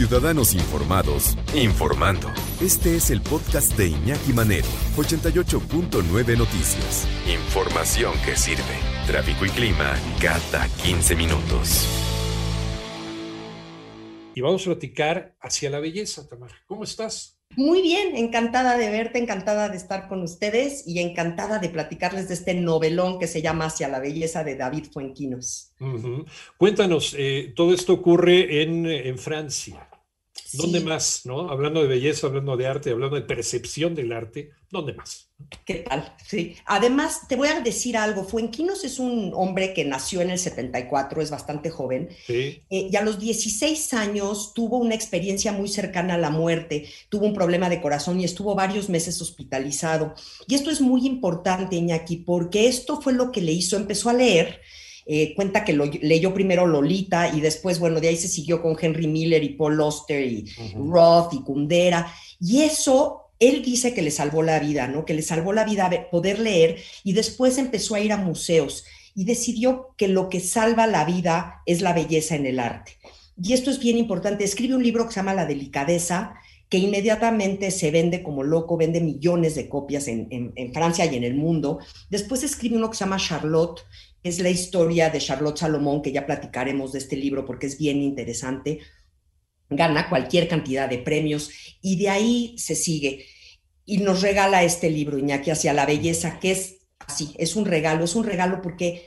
Ciudadanos Informados, informando. Este es el podcast de Iñaki Manero, 88.9 Noticias. Información que sirve. Tráfico y clima cada 15 minutos. Y vamos a platicar hacia la belleza, Tamara. ¿Cómo estás? Muy bien, encantada de verte, encantada de estar con ustedes y encantada de platicarles de este novelón que se llama Hacia la belleza de David Fuenquinos. Cuéntanos, eh, todo esto ocurre en, en Francia. ¿Dónde más? ¿no? Hablando de belleza, hablando de arte, hablando de percepción del arte, ¿dónde más? ¿Qué tal? Sí. Además, te voy a decir algo. Fuenquinos es un hombre que nació en el 74, es bastante joven. Sí. Eh, y a los 16 años tuvo una experiencia muy cercana a la muerte. Tuvo un problema de corazón y estuvo varios meses hospitalizado. Y esto es muy importante, Iñaki, porque esto fue lo que le hizo. Empezó a leer eh, cuenta que lo, leyó primero Lolita y después, bueno, de ahí se siguió con Henry Miller y Paul Auster y Roth y Kundera. Y eso, él dice que le salvó la vida, ¿no? Que le salvó la vida poder leer y después empezó a ir a museos y decidió que lo que salva la vida es la belleza en el arte. Y esto es bien importante. Escribe un libro que se llama La delicadeza, que inmediatamente se vende como loco, vende millones de copias en, en, Francia y en el mundo. Después escribe uno que se llama Charlotte, es la historia de Charlotte Salomón, que ya platicaremos de este libro porque es bien interesante. Gana cualquier cantidad de premios y de ahí se sigue. Y nos regala este libro, Iñaki, hacia la belleza, que es así, es un regalo, es un regalo porque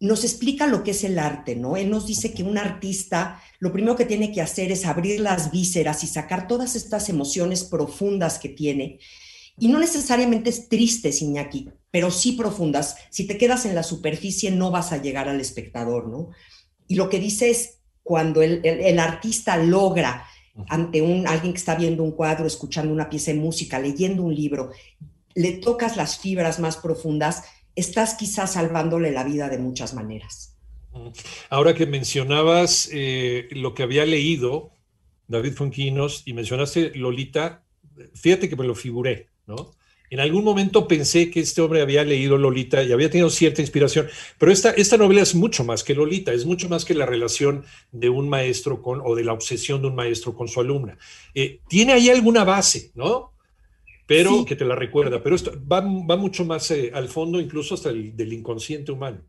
nos explica lo que es el arte, ¿no? Él nos dice que un artista lo primero que tiene que hacer es abrir las vísceras y sacar todas estas emociones profundas que tiene. Y no necesariamente es triste, Iñaki, pero sí profundas. Si te quedas en la superficie no vas a llegar al espectador, ¿no? Y lo que dice es cuando el, artista logra ante un, alguien que está viendo un cuadro, escuchando una pieza de música, leyendo un libro, le tocas las fibras más profundas, estás quizás salvándole la vida de muchas maneras. Ahora que mencionabas eh, lo que había leído David Fonquinos y mencionaste Lolita, fíjate que me lo figuré, ¿no? En algún momento pensé que este hombre había leído Lolita y había tenido cierta inspiración, pero esta, esta novela es mucho más que Lolita, es mucho más que la relación de un maestro con, o de la obsesión de un maestro con su alumna. Eh, tiene ahí alguna base, ¿no? Pero que te la recuerda, pero esto va, va mucho más eh, al fondo, incluso hasta el, del inconsciente humano.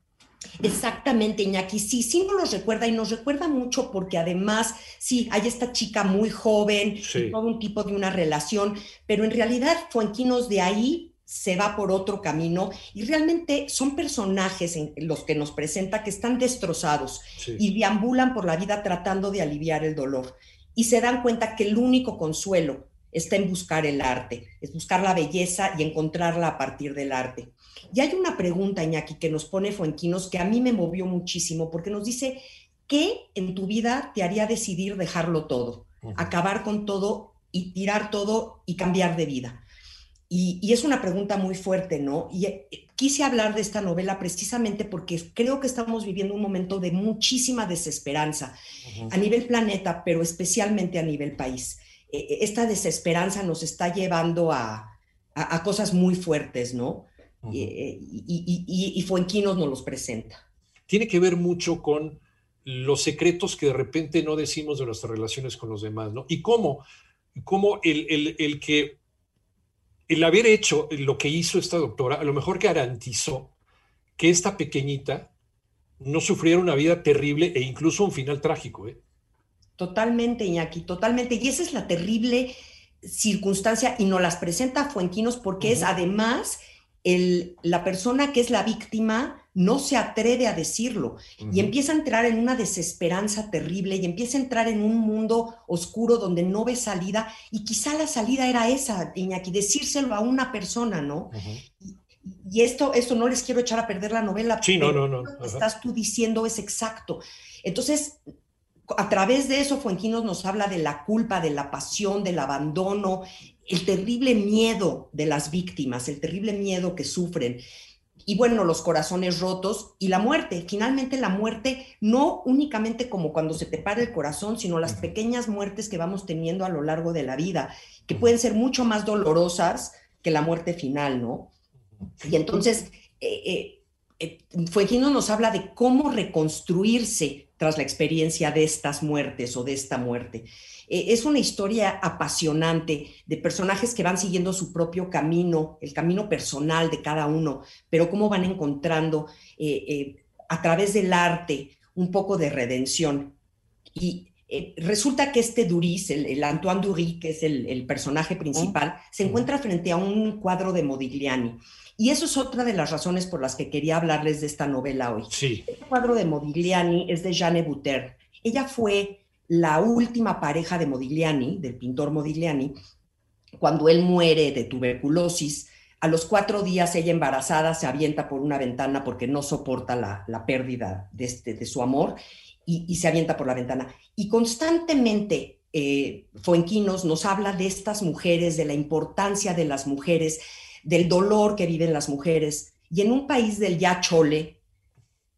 Exactamente, Iñaki. Sí, sí nos los recuerda y nos recuerda mucho porque además, sí, hay esta chica muy joven, todo un tipo de una relación, pero en realidad Fuenquinos de ahí se va por otro camino y realmente son personajes en los que nos presenta que están destrozados y deambulan por la vida tratando de aliviar el dolor y se dan cuenta que el único consuelo está en buscar el arte, es buscar la belleza y encontrarla a partir del arte. Y hay una pregunta, Iñaki, que nos pone Fuenquinos que a mí me movió muchísimo, porque nos dice, ¿qué en tu vida te haría decidir dejarlo todo, acabar con todo y tirar todo y cambiar de vida? Y, es una pregunta muy fuerte, ¿no? Y eh, quise hablar de esta novela precisamente porque creo que estamos viviendo un momento de muchísima desesperanza a nivel planeta, pero especialmente a nivel país. E, e, esta desesperanza nos está llevando a, a cosas muy fuertes, ¿no? y, y, Fuenquinos nos los presenta. Tiene que ver mucho con los secretos que de repente no decimos de nuestras relaciones con los demás, ¿no? Y cómo, cómo el, el, que el haber hecho lo que hizo esta doctora, a lo mejor garantizó que esta pequeñita no sufriera una vida terrible e incluso un final trágico. ¿eh? Totalmente, Iñaki, totalmente. Y esa es la terrible circunstancia y nos las presenta Fuenquinos porque es además la persona que es la víctima no se atreve a decirlo y empieza a entrar en una desesperanza terrible y empieza a entrar en un mundo oscuro donde no ve salida y quizá la salida era esa, Iñaki, decírselo a una persona, ¿no? y, esto, esto no les quiero echar a perder la novela. Sí, no, no, no. Lo que estás tú diciendo es exacto. Entonces, a través de eso, Fuenquinos nos habla de la culpa, de la pasión, del abandono, el terrible miedo de las víctimas, el terrible miedo que sufren. Y bueno, los corazones rotos y la muerte. Finalmente la muerte, no únicamente como cuando se te para el corazón, sino las pequeñas muertes que vamos teniendo a lo largo de la vida, que pueden ser mucho más dolorosas que la muerte final, ¿no? Y entonces, eh, eh, eh nos habla de cómo reconstruirse tras la experiencia de estas muertes o de esta muerte. Eh, es una historia apasionante de personajes que van siguiendo su propio camino, el camino personal de cada uno, pero cómo van encontrando eh, eh, a través del arte un poco de redención. Y resulta que este Duris, el, Antoine Duris, que es el, personaje principal, se encuentra frente a un cuadro de Modigliani. Y eso es otra de las razones por las que quería hablarles de esta novela hoy. Sí. El cuadro de Modigliani es de Jeanne Buter. Ella fue la última pareja de Modigliani, del pintor Modigliani, cuando él muere de tuberculosis, a los cuatro días ella embarazada se avienta por una ventana porque no soporta la, pérdida de, este, de su amor y, se avienta por la ventana. Y constantemente eh, Fuenquinos nos habla de estas mujeres, de la importancia de las mujeres, del dolor que viven las mujeres. Y en un país del ya chole,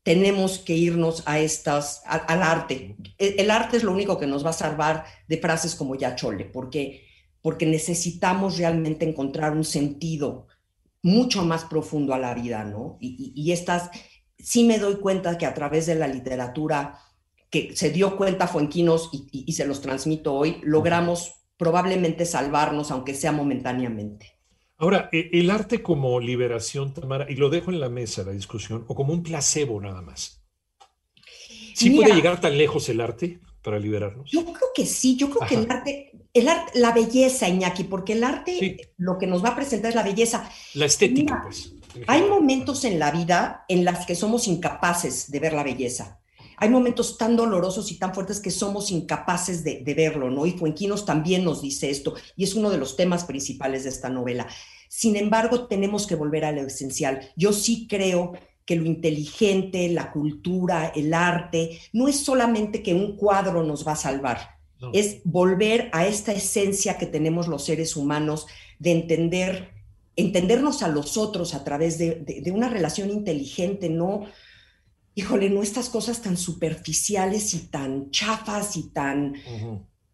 tenemos que irnos a estas, al arte. E, el, arte es lo único que nos va a salvar de frases como ya chole, porque, porque necesitamos realmente encontrar un sentido mucho más profundo a la vida, ¿no? Y, estas, sí me doy cuenta que a través de la literatura que se dio cuenta Fuenquinos y, y se los transmito hoy, logramos probablemente salvarnos, aunque sea momentáneamente. Ahora, e, el arte como liberación, Tamara, y lo dejo en la mesa la discusión, o como un placebo nada más. ¿Sí puede llegar tan lejos el arte para liberarnos? Yo creo que sí, yo creo que el arte, el arte, la belleza, Iñaki, porque el arte lo que nos va a presentar es la belleza. La estética, pues. Hay momentos en la vida en las que somos incapaces de ver la belleza hay momentos tan dolorosos y tan fuertes que somos incapaces de, verlo, ¿no? Y Fuenquinos también nos dice esto, y es uno de los temas principales de esta novela. Sin embargo, tenemos que volver a lo esencial. Yo sí creo que lo inteligente, la cultura, el arte, no es solamente que un cuadro nos va a salvar, es volver a esta esencia que tenemos los seres humanos de entender, entendernos a los otros a través de una relación inteligente, no, híjole, no estas cosas tan superficiales y tan chafas y tan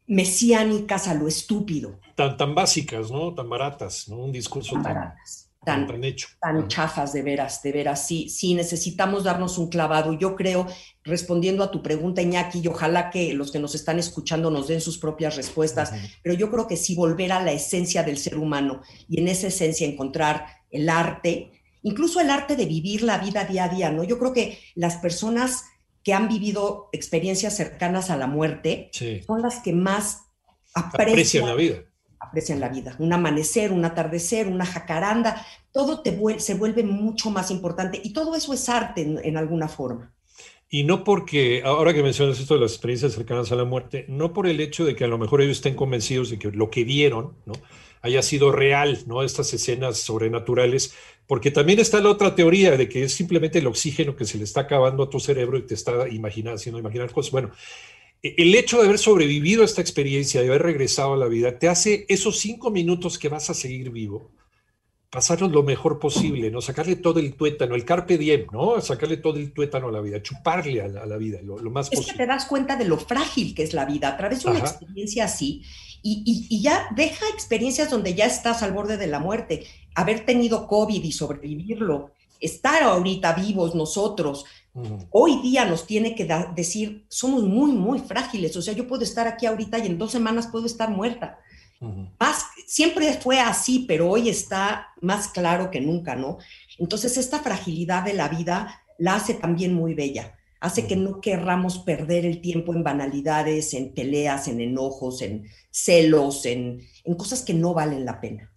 mesiánicas a lo estúpido. Tan, tan básicas, ¿no? Tan baratas, ¿no? Un discurso tan, baratas, tan, hecho. Tan chafas, de veras, de veras. Sí, sí, necesitamos darnos un clavado. Yo creo, respondiendo a tu pregunta, Iñaki, y ojalá que los que nos están escuchando nos den sus propias respuestas, pero yo creo que sí volver a la esencia del ser humano y en esa esencia encontrar el arte, incluso el arte de vivir la vida día a día, ¿no? Yo creo que las personas que han vivido experiencias cercanas a la muerte son las que más aprecian, la vida. Aprecian la vida. Un amanecer, un atardecer, una jacaranda, todo te se vuelve mucho más importante y todo eso es arte en, alguna forma. Y no porque, ahora que mencionas esto de las experiencias cercanas a la muerte, no por el hecho de que a lo mejor ellos estén convencidos de que lo que vieron, ¿no? haya sido real, ¿no? Estas escenas sobrenaturales, porque también está la otra teoría de que es simplemente el oxígeno que se le está acabando a tu cerebro y te está imaginando, haciendo imaginar cosas. Bueno, e, el hecho de haber sobrevivido a esta experiencia, de haber regresado a la vida, te hace esos cinco minutos que vas a seguir vivo, pasarlos lo mejor posible, ¿no? Sacarle todo el tuétano, el carpe diem, ¿no? Sacarle todo el tuétano a la vida, chuparle a la, vida lo, más posible. Es que te das cuenta de lo frágil que es la vida. A través de una experiencia así, y, ya deja experiencias donde ya estás al borde de la muerte, haber tenido COVID y sobrevivirlo, estar ahorita vivos nosotros, hoy día nos tiene que decir, somos muy, muy frágiles, o sea, yo puedo estar aquí ahorita y en dos semanas puedo estar muerta. Más, siempre fue así, pero hoy está más claro que nunca, ¿no? Entonces, esta fragilidad de la vida la hace también muy bella hace que no querramos perder el tiempo en banalidades, en peleas, en enojos, en celos, en, cosas que no valen la pena.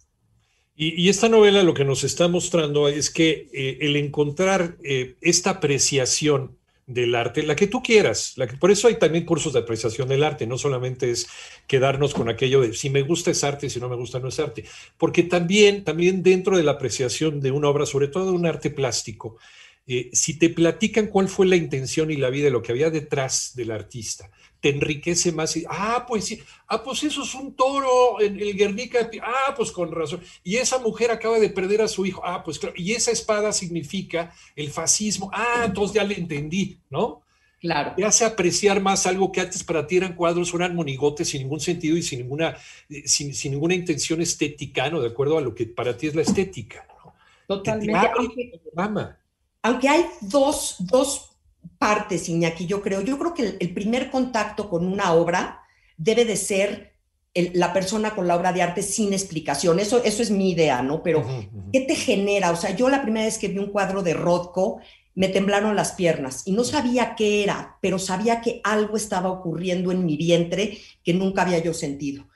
Y, esta novela lo que nos está mostrando es que eh, el encontrar eh, esta apreciación del arte, la que tú quieras, por eso hay también cursos de apreciación del arte, no solamente es quedarnos con aquello de si me gusta es arte, si no me gusta no es arte, porque también, también dentro de la apreciación de una obra, sobre todo de un arte plástico, eh, si te platican cuál fue la intención y la vida lo que había detrás del artista, te enriquece más. Y, ah, pues sí, ah, pues eso es un toro en el Guernica, ah, pues con razón. Y esa mujer acaba de perder a su hijo, ah, pues claro. Y esa espada significa el fascismo, ah, entonces ya le entendí, ¿no? Claro. Te hace apreciar más algo que antes para ti eran cuadros, eran monigotes sin ningún sentido y sin ninguna, eh, sin, ninguna intención estética, ¿no? De acuerdo a lo que para ti es la estética. Totalmente. aunque hay dos, partes, Iñaki, yo creo. Yo creo que el, primer contacto con una obra debe de ser la persona con la obra de arte sin explicación. Eso, eso es mi idea, ¿no? Pero, ¿qué te genera? O sea, yo la primera vez que vi un cuadro de Rothko, me temblaron las piernas y no sabía qué era, pero sabía que algo estaba ocurriendo en mi vientre que nunca había yo sentido.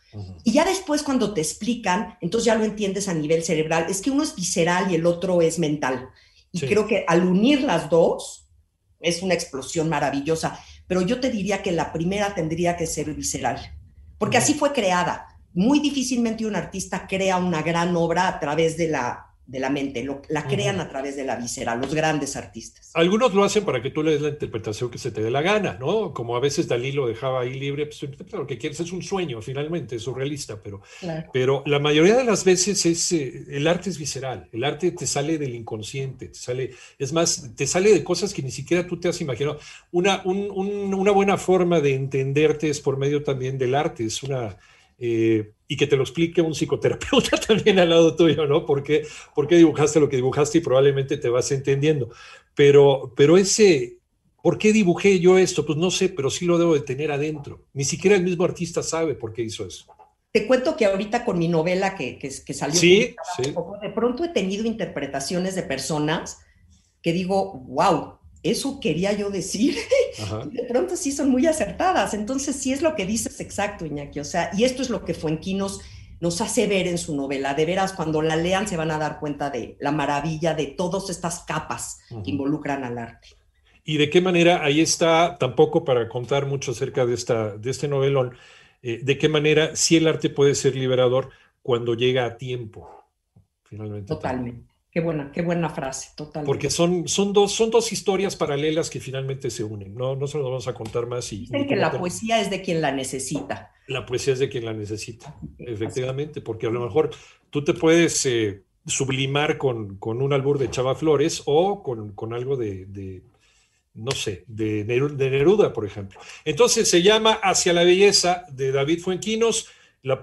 Y ya después cuando te explican, entonces ya lo entiendes a nivel cerebral, es que uno es visceral y el otro es mental. Y creo que al unir las dos es una explosión maravillosa. Pero yo te diría que la primera tendría que ser visceral, porque así fue creada. Muy difícilmente un artista crea una gran obra a través de la de la mente, lo, la crean a través de la visera, los grandes artistas. Algunos lo hacen para que tú le des la interpretación que se te dé la gana, ¿no? Como a veces Dalí lo dejaba ahí libre, pues lo que quieres es un sueño, finalmente, es surrealista, pero, pero la mayoría de las veces es, eh, el arte es visceral, el arte te sale del inconsciente, te sale, es más, te sale de cosas que ni siquiera tú te has imaginado. Una, una buena forma de entenderte es por medio también del arte, es una eh, y que te lo explique un psicoterapeuta también al lado tuyo, ¿no? ¿Por qué, dibujaste lo que dibujaste y probablemente te vas entendiendo? Pero, pero ese, ¿por qué dibujé yo esto? Pues no sé, pero sí lo debo de tener adentro. Ni siquiera el mismo artista sabe por qué hizo eso. Te cuento que ahorita con mi novela que, que, salió, sí, de pronto he tenido interpretaciones de personas que digo, wow, eso quería yo decir. de pronto sí son muy acertadas. Entonces sí es lo que dices exacto, Iñaki. O sea, y esto es lo que Fuenquinos nos hace ver en su novela. De veras, cuando la lean se van a dar cuenta de la maravilla de todas estas capas que involucran al arte. ¿Y de qué manera, ahí está, tampoco para contar mucho acerca de, esta, de este novelón, eh, de qué manera sí el arte puede ser liberador cuando llega a tiempo, finalmente? Totalmente. Qué buena, qué buena frase, total. Porque son, son, dos, son dos historias paralelas que finalmente se unen, no, no se los vamos a contar más. Y, Dicen que la poesía es de quien la necesita. La poesía es de quien la necesita, efectivamente, porque a lo mejor tú te puedes eh, sublimar con, con, un albur de Chava Flores o con, con algo de, de, no sé, de, de Neruda, por ejemplo. Entonces se llama Hacia la Belleza de David Fuenquinos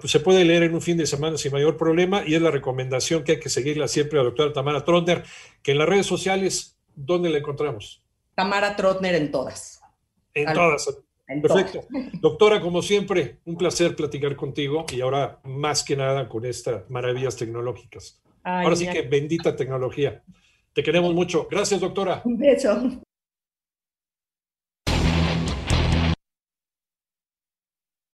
se puede leer en un fin de semana sin mayor problema y es la recomendación que hay que seguirla siempre a la doctora Tamara Trotner, que en las redes sociales, ¿dónde la encontramos? Tamara Trotner en todas. En todas. Perfecto. Doctora, como siempre, un placer platicar contigo y ahora más que nada con estas maravillas tecnológicas. ahora sí que bendita tecnología. Te queremos mucho. Gracias, doctora. Un beso.